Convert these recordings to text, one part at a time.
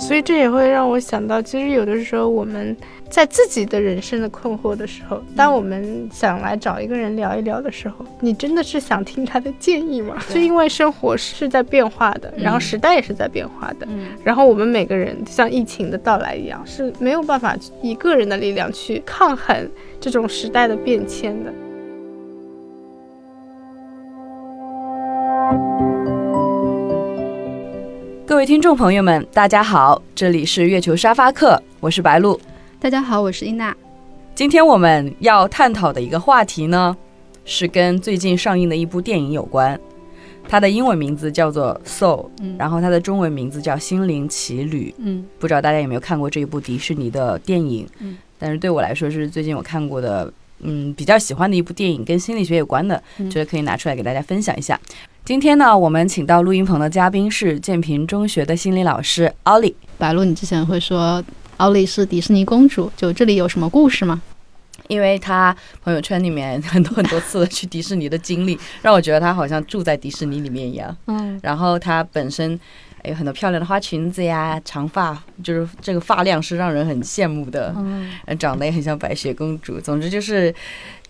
所以这也会让我想到，其实有的时候我们在自己的人生的困惑的时候，当我们想来找一个人聊一聊的时候，你真的是想听他的建议吗？就因为生活是在变化的，然后时代也是在变化的，然后我们每个人像疫情的到来一样，是没有办法以个人的力量去抗衡这种时代的变迁的。位听众朋友们，大家好，这里是月球沙发客，我是白露。大家好，我是伊娜。今天我们要探讨的一个话题呢，是跟最近上映的一部电影有关。它的英文名字叫做《Soul》，然后它的中文名字叫《心灵奇旅》。嗯，不知道大家有没有看过这一部迪士尼的电影？嗯，但是对我来说是最近我看过的，嗯，比较喜欢的一部电影，跟心理学有关的，觉得可以拿出来给大家分享一下。今天呢，我们请到录音棚的嘉宾是建平中学的心理老师奥利。白露，你之前会说奥利是迪士尼公主，就这里有什么故事吗？因为他朋友圈里面很多很多次的去迪士尼的经历，让我觉得他好像住在迪士尼里面一样。嗯，然后他本身有很多漂亮的花裙子呀，长发，就是这个发量是让人很羡慕的。嗯，长得也很像白雪公主。总之就是。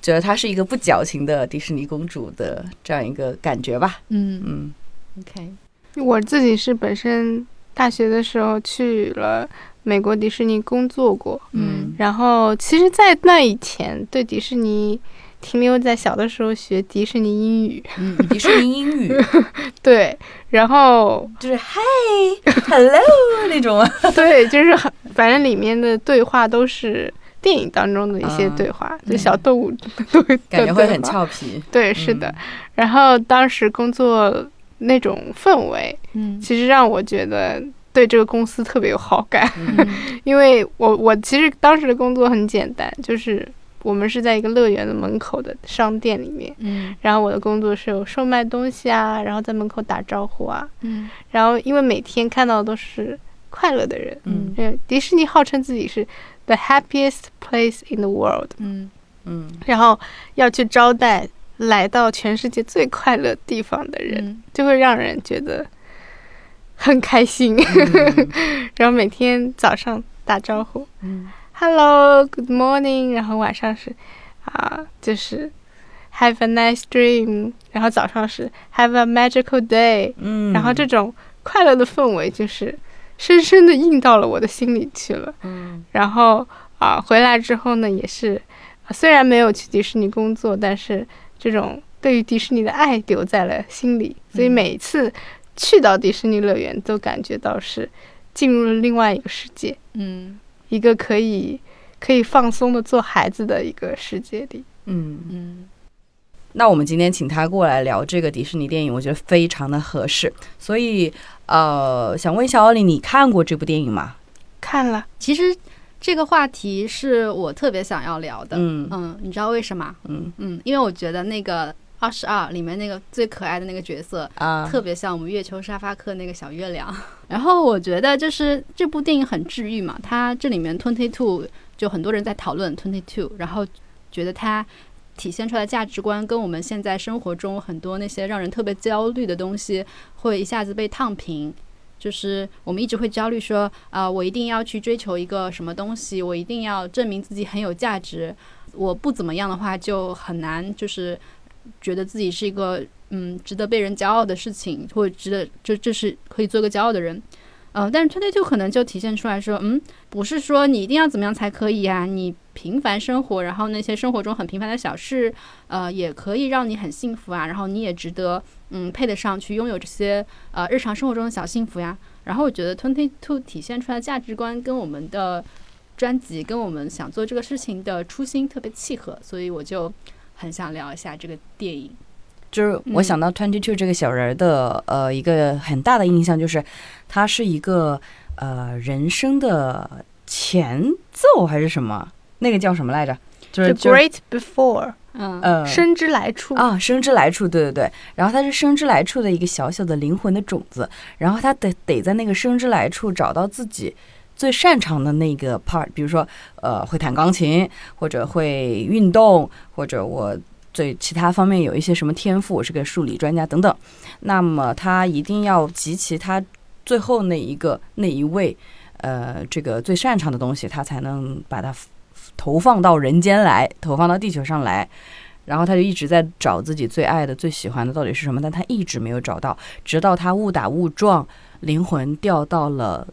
觉得她是一个不矫情的迪士尼公主的这样一个感觉吧。嗯嗯，OK。我自己是本身大学的时候去了美国迪士尼工作过。嗯。然后，其实，在那以前，对迪士尼停留在小的时候学迪士尼英语。嗯，迪士尼英语。对。然后就是 “Hey”“Hello” 那种。对，就是很，反正里面的对话都是。电影当中的一些对话，就小动物都 感觉会很俏皮。对，是的。然后当时工作那种氛围，嗯，其实让我觉得对这个公司特别有好感。因为我我其实当时的工作很简单，就是我们是在一个乐园的门口的商店里面，嗯，然后我的工作是有售卖东西啊，然后在门口打招呼啊，嗯，然后因为每天看到的都是快乐的人，嗯，迪士尼号称自己是。The happiest place in the world。嗯嗯，然后要去招待来到全世界最快乐地方的人，就会让人觉得很开心。然后每天早上打招呼，嗯，Hello，Good morning。然后晚上是啊，就是 Have a nice dream。然后早上是 Have a magical day。嗯，然后这种快乐的氛围就是。深深的印到了我的心里去了，嗯，然后啊，回来之后呢，也是，虽然没有去迪士尼工作，但是这种对于迪士尼的爱留在了心里，所以每次去到迪士尼乐园，都感觉到是进入了另外一个世界，嗯，一个可以可以放松的做孩子的一个世界里，嗯。嗯。那我们今天请他过来聊这个迪士尼电影，我觉得非常的合适。所以，呃，想问一下奥利，你看过这部电影吗？看了。其实这个话题是我特别想要聊的。嗯嗯，你知道为什么？嗯嗯，因为我觉得那个二十二里面那个最可爱的那个角色啊，特别像我们月球沙发客那个小月亮。然后我觉得就是这部电影很治愈嘛。它这里面 Twenty Two 就很多人在讨论 Twenty Two，然后觉得它。体现出来的价值观跟我们现在生活中很多那些让人特别焦虑的东西，会一下子被烫平。就是我们一直会焦虑说，啊，我一定要去追求一个什么东西，我一定要证明自己很有价值。我不怎么样的话，就很难，就是觉得自己是一个嗯值得被人骄傲的事情，或者值得就这是可以做个骄傲的人。嗯，但是 Twenty Two 可能就体现出来说，嗯，不是说你一定要怎么样才可以呀，你平凡生活，然后那些生活中很平凡的小事，呃，也可以让你很幸福啊，然后你也值得，嗯，配得上去拥有这些呃日常生活中的小幸福呀。然后我觉得 Twenty Two 体现出来的价值观跟我们的专辑，跟我们想做这个事情的初心特别契合，所以我就很想聊一下这个电影。就是我想到 Twenty Two 这个小人的呃一个很大的印象就是，他是一个呃人生的前奏还是什么？那个叫什么来着？就是 Great Before，嗯呃，生之来处啊，生之来处，对对对。然后他是生之来处的一个小小的灵魂的种子，然后他得得在那个生之来处找到自己最擅长的那个 part，比如说呃会弹钢琴，或者会运动，或者我。对其他方面有一些什么天赋，我是个数理专家等等，那么他一定要集齐他最后那一个那一位，呃，这个最擅长的东西，他才能把它投放到人间来，投放到地球上来。然后他就一直在找自己最爱的、最喜欢的到底是什么，但他一直没有找到，直到他误打误撞，灵魂掉到了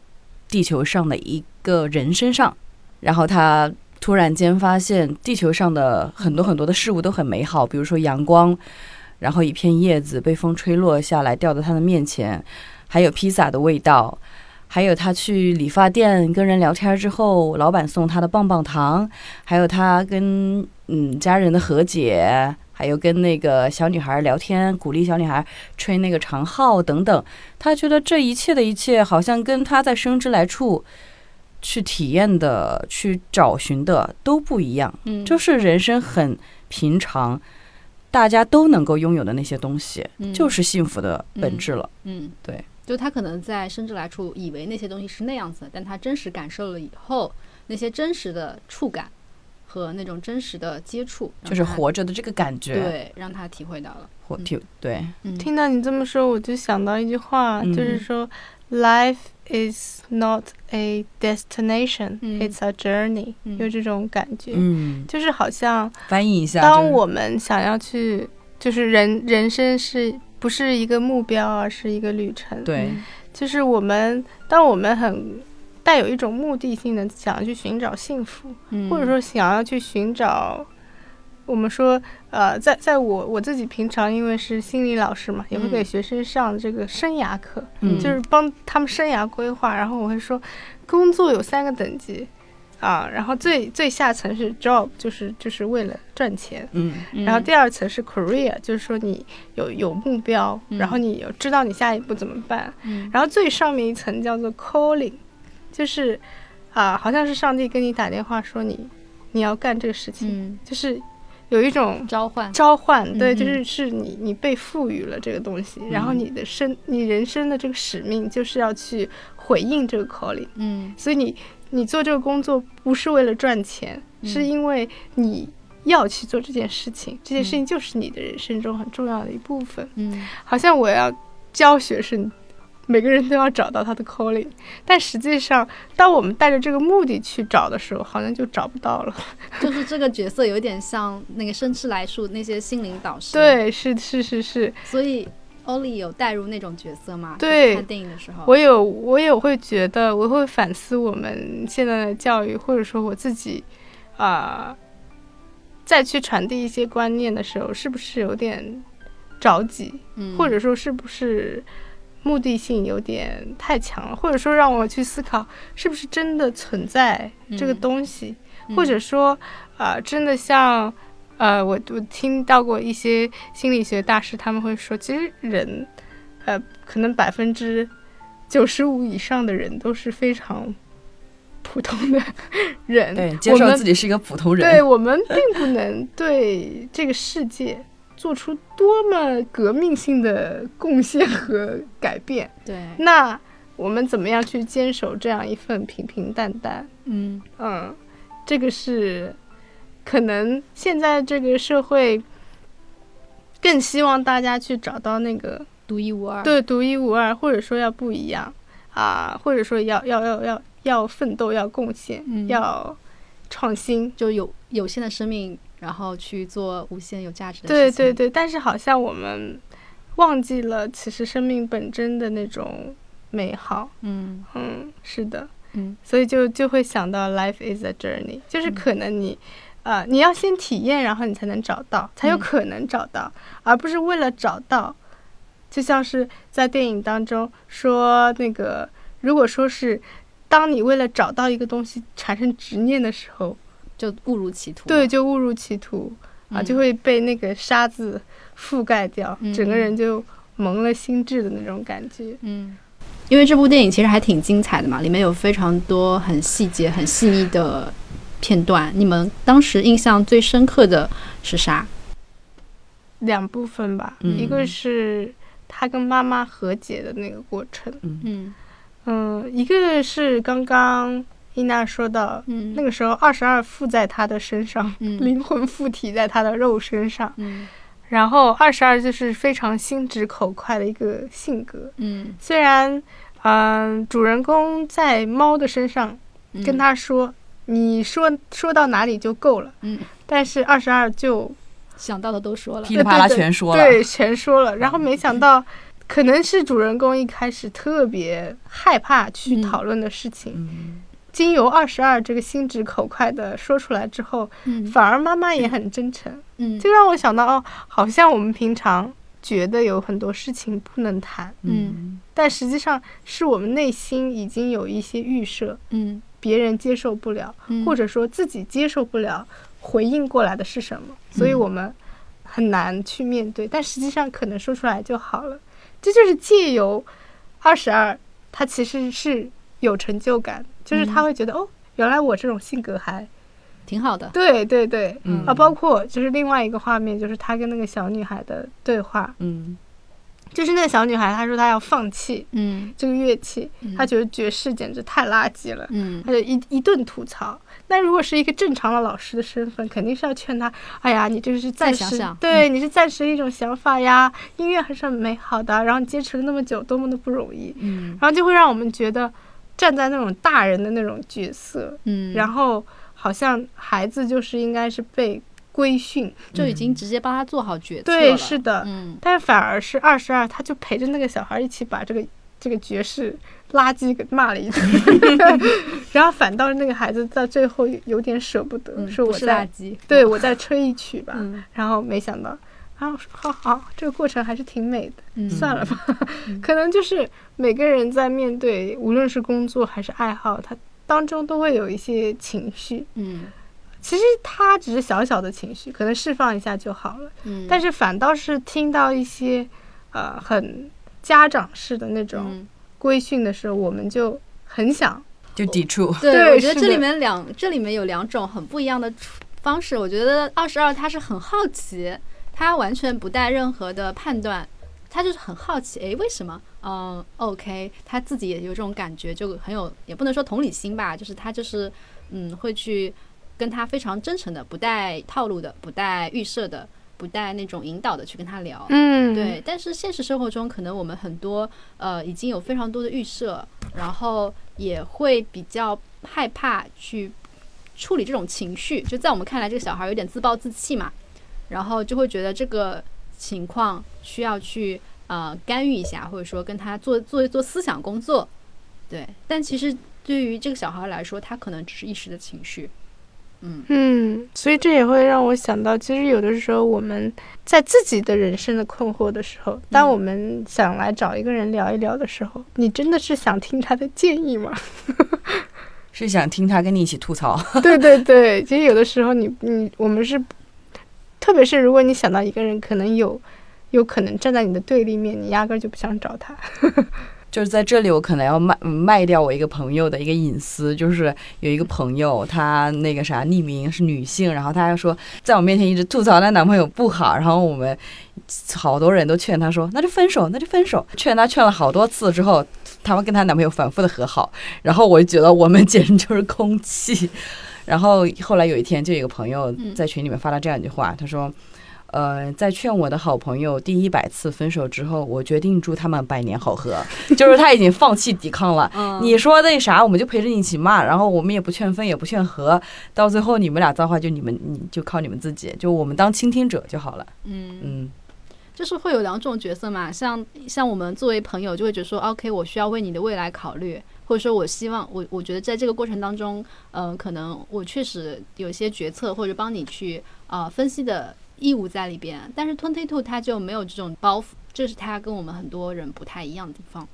地球上的一个人身上，然后他突然间发现地球上的很多很多的事物都很美好，比如说阳光，然后一片叶子被风吹落下来掉到他的面前，还有披萨的味道。还有他去理发店跟人聊天之后，老板送他的棒棒糖，还有他跟嗯家人的和解，还有跟那个小女孩聊天，鼓励小女孩吹那个长号等等。他觉得这一切的一切，好像跟他在生之来处去体验的、去找寻的都不一样。嗯，就是人生很平常，大家都能够拥有的那些东西，就是幸福的本质了。嗯，对。就他可能在生之来处以为那些东西是那样子，但他真实感受了以后，那些真实的触感和那种真实的接触，就是活着的这个感觉，对，让他体会到了。活体对，听到你这么说，我就想到一句话，就是说，Life is not a destination, it's a journey。有这种感觉，嗯，就是好像翻译一下，当我们想要去，就是人人生是。不是一个目标，而是一个旅程。对，就是我们，当我们很带有一种目的性的想要去寻找幸福，或者说想要去寻找，我们说，呃，在在我我自己平常因为是心理老师嘛，也会给学生上这个生涯课，就是帮他们生涯规划。然后我会说，工作有三个等级。啊，然后最最下层是 job，就是就是为了赚钱，嗯，然后第二层是 career，就是说你有有目标，然后你有知道你下一步怎么办，嗯，然后最上面一层叫做 calling，就是啊，好像是上帝跟你打电话说你你要干这个事情，就是有一种召唤召唤，对，就是是你你被赋予了这个东西，然后你的生你人生的这个使命就是要去回应这个 calling，嗯，所以你。你做这个工作不是为了赚钱，是因为你要去做这件事情。这件事情就是你的人生中很重要的一部分。嗯，好像我要教学生，每个人都要找到他的 calling，但实际上，当我们带着这个目的去找的时候，好像就找不到了。就是这个角色有点像那个生吃来树那些心灵导师。对，是是是是。所以。欧丽有带入那种角色吗？对，看电影的时候，我有，我也会觉得，我会反思我们现在的教育，或者说我自己，啊，再去传递一些观念的时候，是不是有点着急？嗯，或者说是不是目的性有点太强了？或者说让我去思考，是不是真的存在这个东西？或者说，啊，真的像。呃，我我听到过一些心理学大师，他们会说，其实人，呃，可能百分之九十五以上的人都是非常普通的人，对，接受自己是一个普通人。对我们并不能对这个世界做出多么革命性的贡献和改变。对，那我们怎么样去坚守这样一份平平淡淡？嗯嗯，这个是。可能现在这个社会更希望大家去找到那个独一无二，对，独一无二，或者说要不一样啊，或者说要要要要要奋斗，要贡献，要创新，就有有限的生命，然后去做无限有价值的事情。对对对，但是好像我们忘记了，其实生命本真的那种美好。嗯嗯，是的，嗯，所以就就会想到 life is a journey，就是可能你。啊，你要先体验，然后你才能找到，才有可能找到，而不是为了找到。就像是在电影当中说那个，如果说是当你为了找到一个东西产生执念的时候，就误入歧途。对，就误入歧途啊，就会被那个沙子覆盖掉，整个人就蒙了心智的那种感觉。嗯，因为这部电影其实还挺精彩的嘛，里面有非常多很细节、很细腻的。片段，你们当时印象最深刻的是啥？两部分吧，一个是他跟妈妈和解的那个过程，嗯嗯，一个是刚刚伊娜说到，那个时候二十二附在他的身上，灵魂附体在他的肉身上，然后二十二就是非常心直口快的一个性格，嗯，虽然。嗯，主人公在猫的身上跟他说：“你说说到哪里就够了。”嗯，但是二十二就想到的都说了，噼里啪啦全说了，对，全说了。然后没想到，可能是主人公一开始特别害怕去讨论的事情。经由二十二这个心直口快的说出来之后，反而妈妈也很真诚，嗯，就让我想到哦，好像我们平常觉得有很多事情不能谈，嗯，但实际上是我们内心已经有一些预设，嗯，别人接受不了，或者说自己接受不了回应过来的是什么，所以我们很难去面对，但实际上可能说出来就好了，这就是借由二十二，它其实是有成就感。就是他会觉得哦，原来我这种性格还挺好的。对对对，啊，包括就是另外一个画面，就是他跟那个小女孩的对话。嗯，就是那个小女孩，她说她要放弃，嗯，这个乐器，她觉得爵士简直太垃圾了，嗯，她就一一顿吐槽。那如果是一个正常的老师的身份，肯定是要劝他，哎呀，你这是暂时，对，你是暂时一种想法呀，音乐还是很美好的，然后你坚持了那么久，多么的不容易，嗯，然后就会让我们觉得。站在那种大人的那种角色，嗯，然后好像孩子就是应该是被规训，就已经直接帮他做好决策对，是的，嗯，但反而是二十二，他就陪着那个小孩一起把这个这个爵士垃圾给骂了一顿，然后反倒是那个孩子在最后有点舍不得，说我在，对我再吹一曲吧，然后没想到。啊，好好，这个过程还是挺美的。算了吧，可能就是每个人在面对，无论是工作还是爱好，他当中都会有一些情绪。嗯，其实他只是小小的情绪，可能释放一下就好了。嗯，但是反倒是听到一些呃很家长式的那种规训的时候，我们就很想就抵触。对，我觉得这里面两这里面有两种很不一样的方式。我觉得二十二他是很好奇。他完全不带任何的判断，他就是很好奇，哎，为什么？嗯，OK，他自己也有这种感觉，就很有，也不能说同理心吧，就是他就是，嗯，会去跟他非常真诚的，不带套路的，不带预设的，不带那种引导的去跟他聊。嗯，对。但是现实生活中，可能我们很多呃已经有非常多的预设，然后也会比较害怕去处理这种情绪。就在我们看来，这个小孩有点自暴自弃嘛。然后就会觉得这个情况需要去呃干预一下，或者说跟他做做一做思想工作，对。但其实对于这个小孩来说，他可能只是一时的情绪，嗯嗯。所以这也会让我想到，其实有的时候我们在自己的人生的困惑的时候，当我们想来找一个人聊一聊的时候，你真的是想听他的建议吗？是想听他跟你一起吐槽？对对对，其实有的时候你你我们是。特别是如果你想到一个人可能有，有可能站在你的对立面，你压根儿就不想找他。就是在这里，我可能要卖卖掉我一个朋友的一个隐私。就是有一个朋友，她那个啥匿名是女性，然后她还说在我面前一直吐槽她男朋友不好，然后我们好多人都劝她说那就分手，那就分手。劝她劝了好多次之后，她们跟她男朋友反复的和好，然后我就觉得我们简直就是空气。然后后来有一天，就有一个朋友在群里面发了这样一句话，他说：“呃，在劝我的好朋友第一百次分手之后，我决定祝他们百年好合。就是他已经放弃抵抗了。你说那啥，我们就陪着你一起骂，然后我们也不劝分，也不劝和，到最后你们俩造化就你们，你就靠你们自己，就我们当倾听者就好了。嗯嗯，就是会有两种角色嘛，像像我们作为朋友，就会觉得说，OK，我需要为你的未来考虑。”或者说，我希望我我觉得在这个过程当中，嗯，可能我确实有些决策或者帮你去啊分析的义务在里边。但是 Twenty Two 他就没有这种包袱，这是他跟我们很多人不太一样的地方。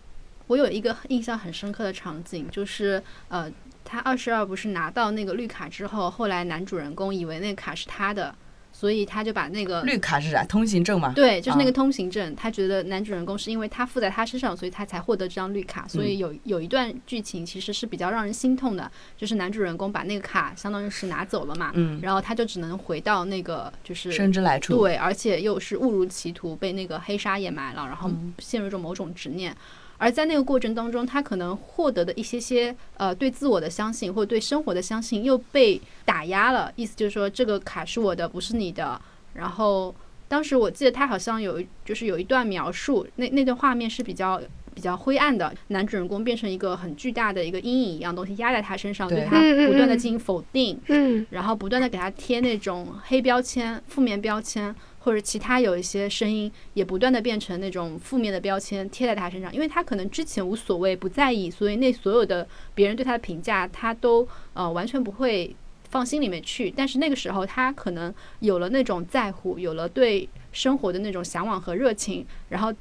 我有一个印象很深刻的场景，就是呃，他二十二不是拿到那个绿卡之后，后来男主人公以为那个卡是他的。所以他就把那个绿卡是啥？通行证嘛？对，就是那个通行证。他觉得男主人公是因为他附在他身上，所以他才获得这张绿卡。所以有有一段剧情其实是比较让人心痛的，就是男主人公把那个卡相当于是拿走了嘛，嗯，然后他就只能回到那个就是生之来处，对，而且又是误入歧途，被那个黑纱掩埋了，然后陷入一种某种执念。而在那个过程当中，他可能获得的一些些呃对自我的相信或者对生活的相信又被打压了。意思就是说，这个卡是我的，不是你的。然后当时我记得他好像有就是有一段描述，那那段画面是比较比较灰暗的，男主人公变成一个很巨大的一个阴影一样东西压在他身上，对他不断的进行否定，嗯，然后不断的给他贴那种黑标签、负面标签，或者其他有一些声音也不断的变成那种负面的标签贴在他身上，因为他可能之前无所谓不在意，所以那所有的别人对他的评价他都呃完全不会放心里面去，但是那个时候他可能有了那种在乎，有了对生活的那种向往和热情，然后。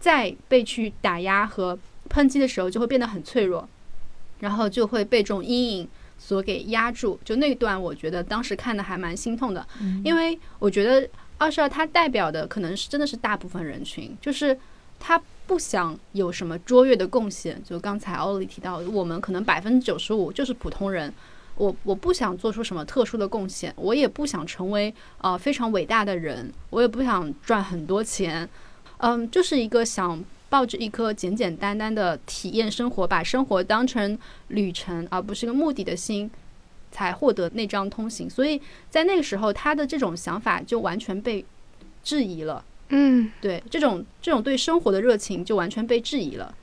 再被去打压和抨击的时候，就会变得很脆弱，然后就会被这种阴影所给压住。就那段，我觉得当时看的还蛮心痛的，因为我觉得二十二它代表的可能是真的是大部分人群，就是他不想有什么卓越的贡献。就刚才奥利提到，我们可能百分之九十五就是普通人，我我不想做出什么特殊的贡献，我也不想成为呃非常伟大的人，我也不想赚很多钱。嗯，就是一个想抱着一颗简简单单的体验生活，把生活当成旅程而不是个目的的心，才获得那张通行。所以在那个时候，他的这种想法就完全被质疑了。嗯，对，这种这种对生活的热情就完全被质疑了。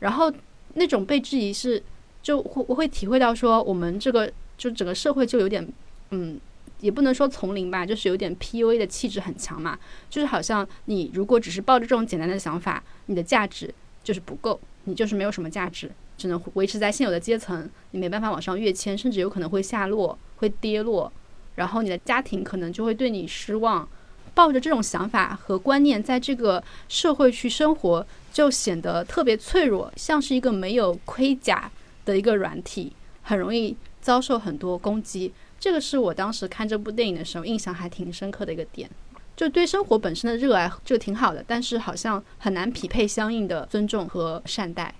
然后那种被质疑是，就会我会体会到说，我们这个就整个社会就有点，嗯。也不能说丛林吧，就是有点 PUA 的气质很强嘛，就是好像你如果只是抱着这种简单的想法，你的价值就是不够，你就是没有什么价值，只能维持在现有的阶层，你没办法往上跃迁，甚至有可能会下落，会跌落，然后你的家庭可能就会对你失望。抱着这种想法和观念，在这个社会去生活，就显得特别脆弱，像是一个没有盔甲的一个软体，很容易遭受很多攻击。这个是我当时看这部电影的时候印象还挺深刻的一个点，就对生活本身的热爱，就挺好的，但是好像很难匹配相应的尊重和善待。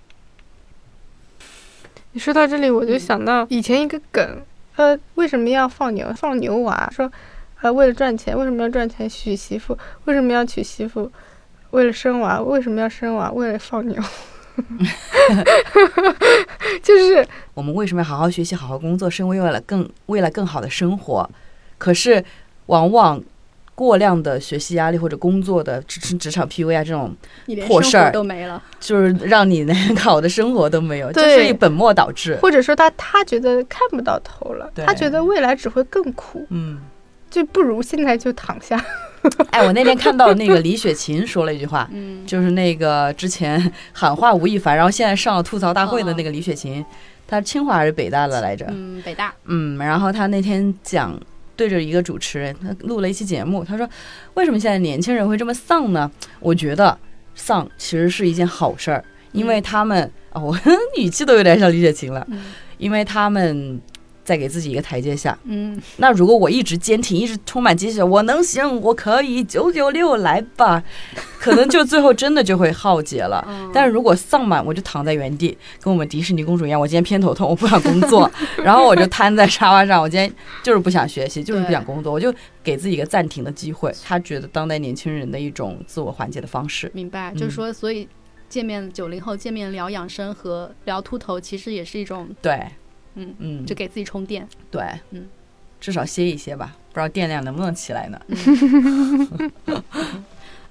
你说到这里，我就想到以前一个梗，呃，为什么要放牛？放牛娃说，呃，为了赚钱，为什么要赚钱？娶媳妇，为什么要娶媳妇？为了生娃，为什么要生娃？为了放牛。就是我们为什么要好好学习、好好工作，是为了更为了更好的生活。可是，往往过量的学习压力或者工作的职职场 PUA 这种破事儿都没了，就是让你连好的生活都没有，就是本末倒置。或者说，他他觉得看不到头了，他觉得未来只会更苦。嗯，就不如现在就躺下。哎，我那天看到那个李雪琴说了一句话，嗯就是那个之前喊话吴亦凡，然后现在上了吐槽大会的那个李雪琴，她清华还是北大的来着？嗯，北大。嗯，然后她那天讲对着一个主持人，他录了一期节目，他说：“为什么现在年轻人会这么丧呢？我觉得丧其实是一件好事儿，因为他们啊，我 语气都有点像李雪琴了，因为他们。”再给自己一个台阶下。嗯，那如果我一直坚挺，一直充满激情，我能行，我可以，九九六来吧，可能就最后真的就会耗竭了。但是如果丧满，我就躺在原地，跟我们迪士尼公主一样，我今天偏头痛，我不想工作，然后我就瘫在沙发上，我今天就是不想学习，就是不想工作，我就给自己一个暂停的机会。他觉得当代年轻人的一种自我缓解的方式。明白，就是说，所以见面九零后见面聊养生和聊秃头，其实也是一种对。嗯嗯，就给自己充电，对，嗯，至少歇一歇吧，不知道电量能不能起来呢。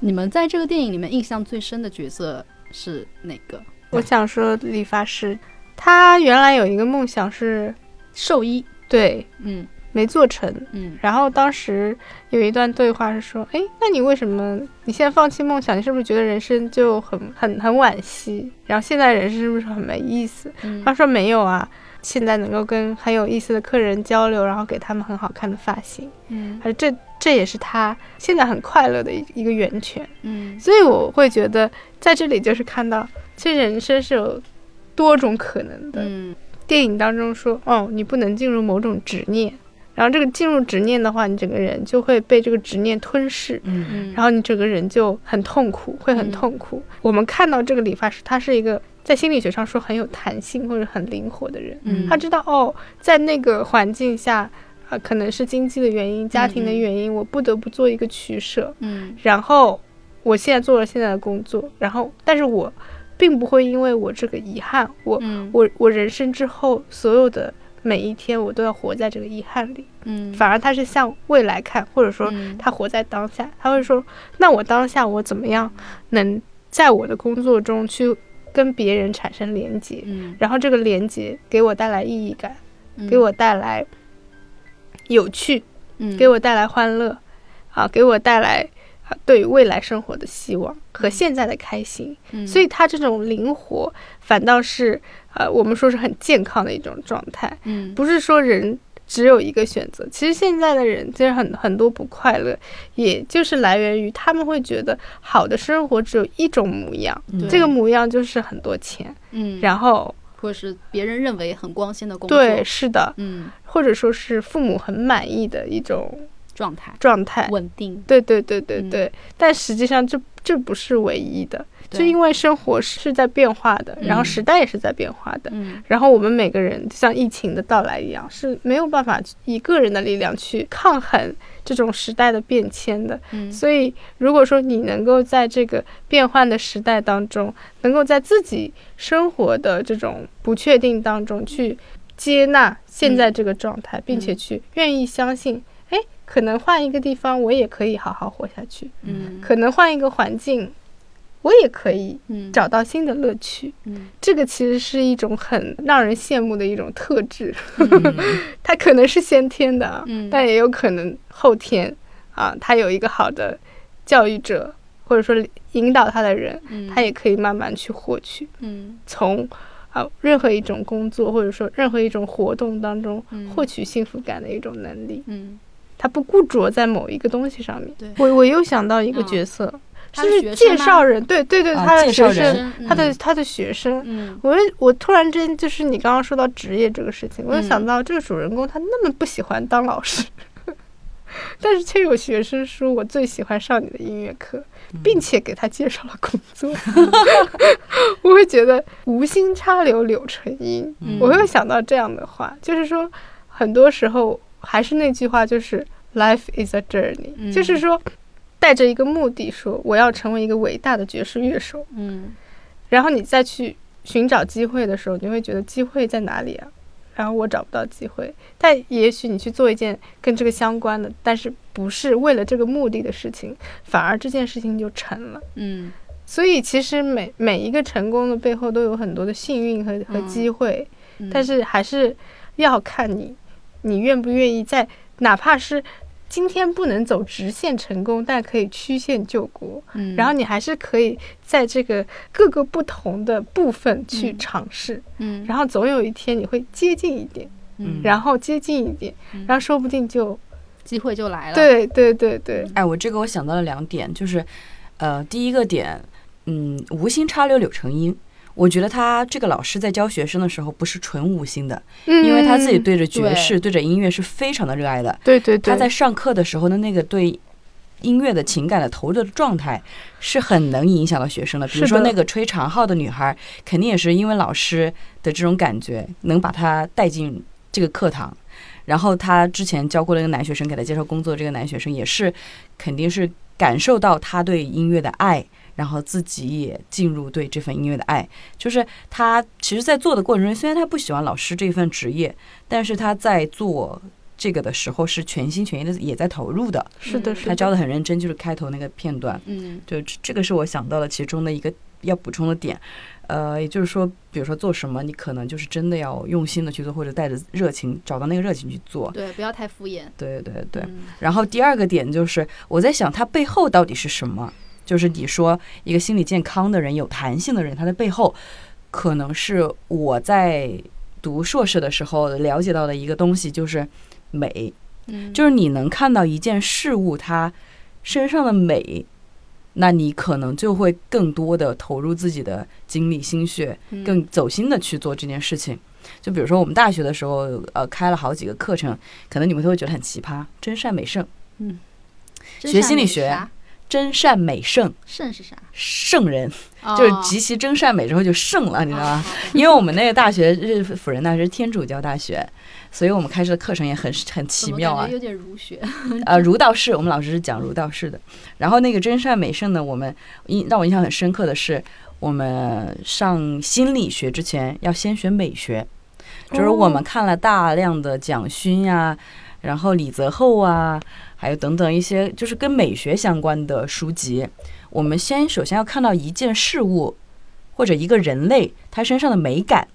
你们在这个电影里面印象最深的角色是哪个？我想说理发师，他原来有一个梦想是兽医，对，嗯，没做成，嗯，然后当时有一段对话是说，哎，那你为什么你现在放弃梦想？你是不是觉得人生就很很很惋惜？然后现在人生是不是很没意思？他说没有啊。现在能够跟很有意思的客人交流，然后给他们很好看的发型，嗯，而这这也是他现在很快乐的一一个源泉，嗯，所以我会觉得在这里就是看到，其实人生是有多种可能的。嗯，电影当中说，哦，你不能进入某种执念，然后这个进入执念的话，你整个人就会被这个执念吞噬，嗯，然后你整个人就很痛苦，会很痛苦。我们看到这个理发师，他是一个。在心理学上说很有弹性或者很灵活的人，他知道哦，在那个环境下，啊，可能是经济的原因、家庭的原因，我不得不做一个取舍。嗯，然后我现在做了现在的工作，然后，但是我并不会因为我这个遗憾，我我我人生之后所有的每一天，我都要活在这个遗憾里。嗯，反而他是向未来看，或者说他活在当下，他会说，那我当下我怎么样能在我的工作中去。跟别人产生连接，嗯，然后这个连接给我带来意义感，给我带来有趣，嗯，给我带来欢乐，啊，给我带来啊对未来生活的希望和现在的开心，嗯，所以他这种灵活反倒是呃我们说是很健康的一种状态，嗯，不是说人。只有一个选择。其实现在的人其实很很多不快乐，也就是来源于他们会觉得好的生活只有一种模样，这个模样就是很多钱，嗯，然后或者是别人认为很光鲜的工作，对，是的，嗯，或者说是父母很满意的一种状态，状态。稳定，对对对对对，但实际上这这不是唯一的。就因为生活是在变化的，然后时代也是在变化的，然后我们每个人就像疫情的到来一样，是没有办法以个人的力量去抗衡这种时代的变迁的。所以，如果说你能够在这个变换的时代当中，能够在自己生活的这种不确定当中去接纳现在这个状态，并且去愿意相信，哎，可能换一个地方我也可以好好活下去，嗯，可能换一个环境。我也可以找到新的乐趣，这个其实是一种很让人羡慕的一种特质，它可能是先天的，但也有可能后天啊，他有一个好的教育者或者说引导他的人，他也可以慢慢去获取，从啊任何一种工作或者说任何一种活动当中获取幸福感的一种能力，他不固着在某一个东西上面。我我又想到一个角色。就是介绍人，对对对，他的学生，他的他的学生，我我突然之间就是你刚刚说到职业这个事情，我就想到这个主人公他那么不喜欢当老师，但是却有学生说我最喜欢上你的音乐课，并且给他介绍了工作，我会觉得无心插柳柳成荫，我会想到这样的话，就是说很多时候还是那句话，就是 life is a journey，就是说。带着一个目的说我要成为一个伟大的爵士乐手，嗯，然后你再去寻找机会的时候，你会觉得机会在哪里啊？然后我找不到机会，但也许你去做一件跟这个相关的，但是不是为了这个目的的事情，反而这件事情就成了，嗯。所以其实每每一个成功的背后都有很多的幸运和和机会，但是还是要看你你愿不愿意在哪怕是。今天不能走直线成功，但可以曲线救国。嗯，然后你还是可以在这个各个不同的部分去尝试。嗯，然后总有一天你会接近一点。嗯，然后接近一点，然后说不定就机会就来了。对对对对。哎，我这个我想到了两点，就是，呃，第一个点，嗯，无心插柳柳成荫。我觉得他这个老师在教学生的时候不是纯无心的，因为他自己对着爵士、对着音乐是非常的热爱的。对对对，他在上课的时候的那个对音乐的情感的投入的状态是很能影响到学生的。比如说那个吹长号的女孩，肯定也是因为老师的这种感觉能把她带进这个课堂。然后他之前教过的一个男学生给他介绍工作，这个男学生也是肯定是感受到他对音乐的爱。然后自己也进入对这份音乐的爱，就是他其实，在做的过程中，虽然他不喜欢老师这份职业，但是他在做这个的时候是全心全意的，也在投入的。是的是，他教的很认真，就是开头那个片段。嗯，就这个是我想到了其中的一个要补充的点。呃，也就是说，比如说做什么，你可能就是真的要用心的去做，或者带着热情，找到那个热情去做。对，不要太敷衍。对对对。然后第二个点就是我在想，他背后到底是什么？就是你说一个心理健康的人、有弹性的人，他的背后可能是我在读硕士的时候了解到的一个东西，就是美。嗯，就是你能看到一件事物它身上的美，那你可能就会更多的投入自己的精力、心血，更走心的去做这件事情。就比如说我们大学的时候，呃，开了好几个课程，可能你们都会觉得很奇葩，真善美圣，嗯，学心理学。真善美圣，圣是啥？圣人就是极其真善美之后就圣了，你知道吗？因为我们那个大学是辅仁大学天主教大学，所以我们开设的课程也很很奇妙啊，有点儒学。呃，儒道士，我们老师是讲儒道士的。然后那个真善美圣呢，我们印让我印象很深刻的是，我们上心理学之前要先学美学，就是我们看了大量的蒋勋呀，然后李泽厚啊。还有等等一些就是跟美学相关的书籍，我们先首先要看到一件事物，或者一个人类他身上的美感，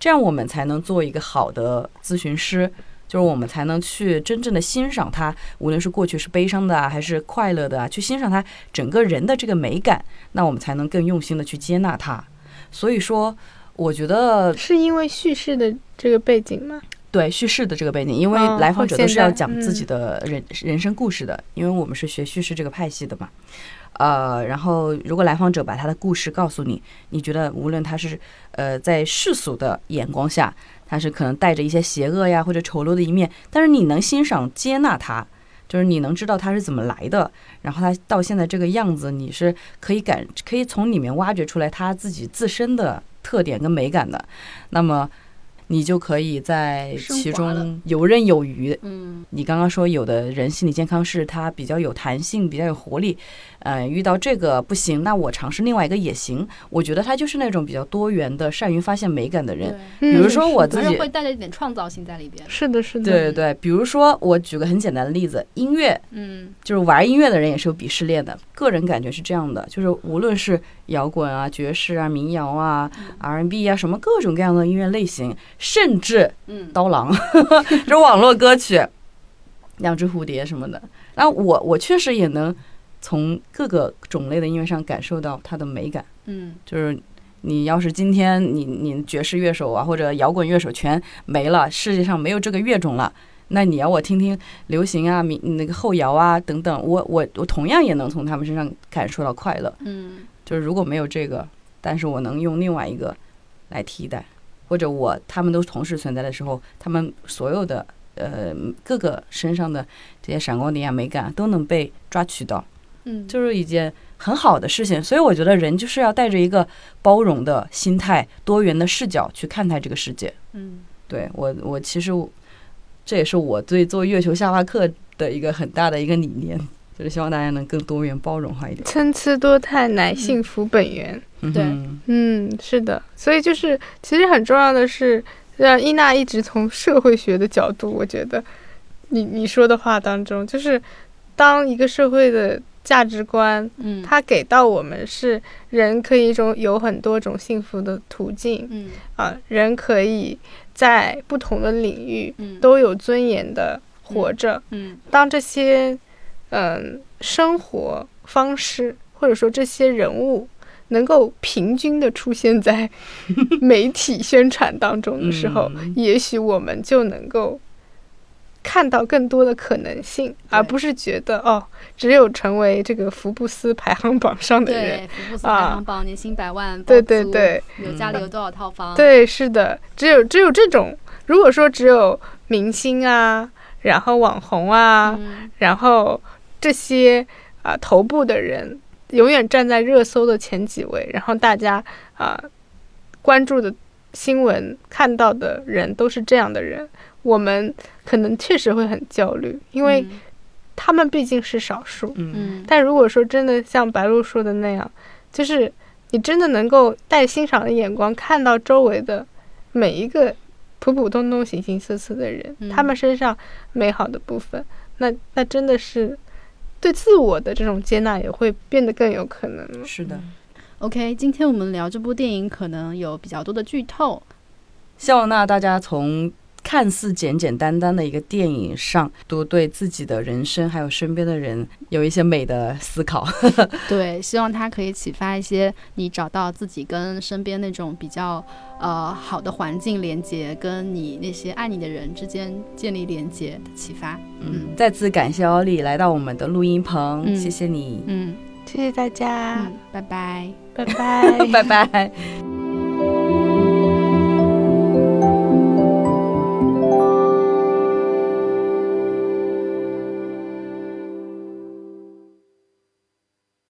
这样我们才能做一个好的咨询师，就是我们才能去真正的欣赏他，无论是过去是悲伤的啊，还是快乐的啊，去欣赏他整个人的这个美感，那我们才能更用心的去接纳他。所以说，我觉得是因为叙事的这个背景吗？对，叙事的这个背景，因为来访者都是要讲自己的人人生故事的，因为我们是学叙事这个派系的嘛。呃，然后如果来访者把他的故事告诉你，你觉得无论他是呃在世俗的眼光下，他是可能带着一些邪恶呀或者丑陋的一面，但是你能欣赏接纳他，就是你能知道他是怎么来的，然后他到现在这个样子，你是可以感可以从里面挖掘出来他自己自身的特点跟美感的，那么。你就可以在其中游刃有余。嗯，你刚刚说有的人心理健康是他比较有弹性，比较有活力。呃，遇到这个不行，那我尝试另外一个也行。我觉得他就是那种比较多元的、善于发现美感的人。比如说我自己会带着一点创造性在里边。是的，是的。对对对，比如说我举个很简单的例子，音乐，嗯，就是玩音乐的人也是有鄙视链的。个人感觉是这样的，就是无论是摇滚啊、爵士啊、民谣啊、R&B 啊，什么各种各样的音乐类型，甚至刀郎，这 网络歌曲，两只蝴蝶什么的。然后我我确实也能。从各个种类的音乐上感受到它的美感，嗯，就是你要是今天你你爵士乐手啊或者摇滚乐手全没了，世界上没有这个乐种了，那你要我听听流行啊、民那个后摇啊等等，我我我同样也能从他们身上感受到快乐，嗯，就是如果没有这个，但是我能用另外一个来替代，或者我他们都同时存在的时候，他们所有的呃各个身上的这些闪光点啊美感都能被抓取到。嗯，就是一件很好的事情，所以我觉得人就是要带着一个包容的心态、多元的视角去看待这个世界。嗯，对我，我其实这也是我对做月球下巴课的一个很大的一个理念，就是希望大家能更多元包容化一点。参差多态乃幸福本源。对，嗯，是的，所以就是其实很重要的是，让伊娜一直从社会学的角度，我觉得你你说的话当中，就是当一个社会的。价值观，嗯，它给到我们是人可以一种有很多种幸福的途径，嗯。啊，人可以在不同的领域，嗯，都有尊严的活着，嗯，当这些，嗯，生活方式或者说这些人物能够平均的出现在 媒体宣传当中的时候，也许我们就能够。看到更多的可能性，而不是觉得哦，只有成为这个福布斯排行榜上的人，福布斯排行榜年薪百万，对对对，有家里有多少套房？对，是的，只有只有这种。如果说只有明星啊，然后网红啊，然后这些啊头部的人永远站在热搜的前几位，然后大家啊关注的新闻看到的人都是这样的人。我们可能确实会很焦虑，因为他们毕竟是少数。嗯，但如果说真的像白露说的那样，就是你真的能够带欣赏的眼光看到周围的每一个普普通通、形形色色的人，他们身上美好的部分，那那真的是对自我的这种接纳也会变得更有可能了。是的。OK，今天我们聊这部电影，可能有比较多的剧透，希望那大家从。看似简简单单的一个电影上，都对自己的人生还有身边的人有一些美的思考。对，希望它可以启发一些你找到自己跟身边那种比较呃好的环境连接，跟你那些爱你的人之间建立连接的启发。嗯，再次感谢奥利来到我们的录音棚，谢谢你。嗯，谢谢大家，拜拜，拜拜，拜拜。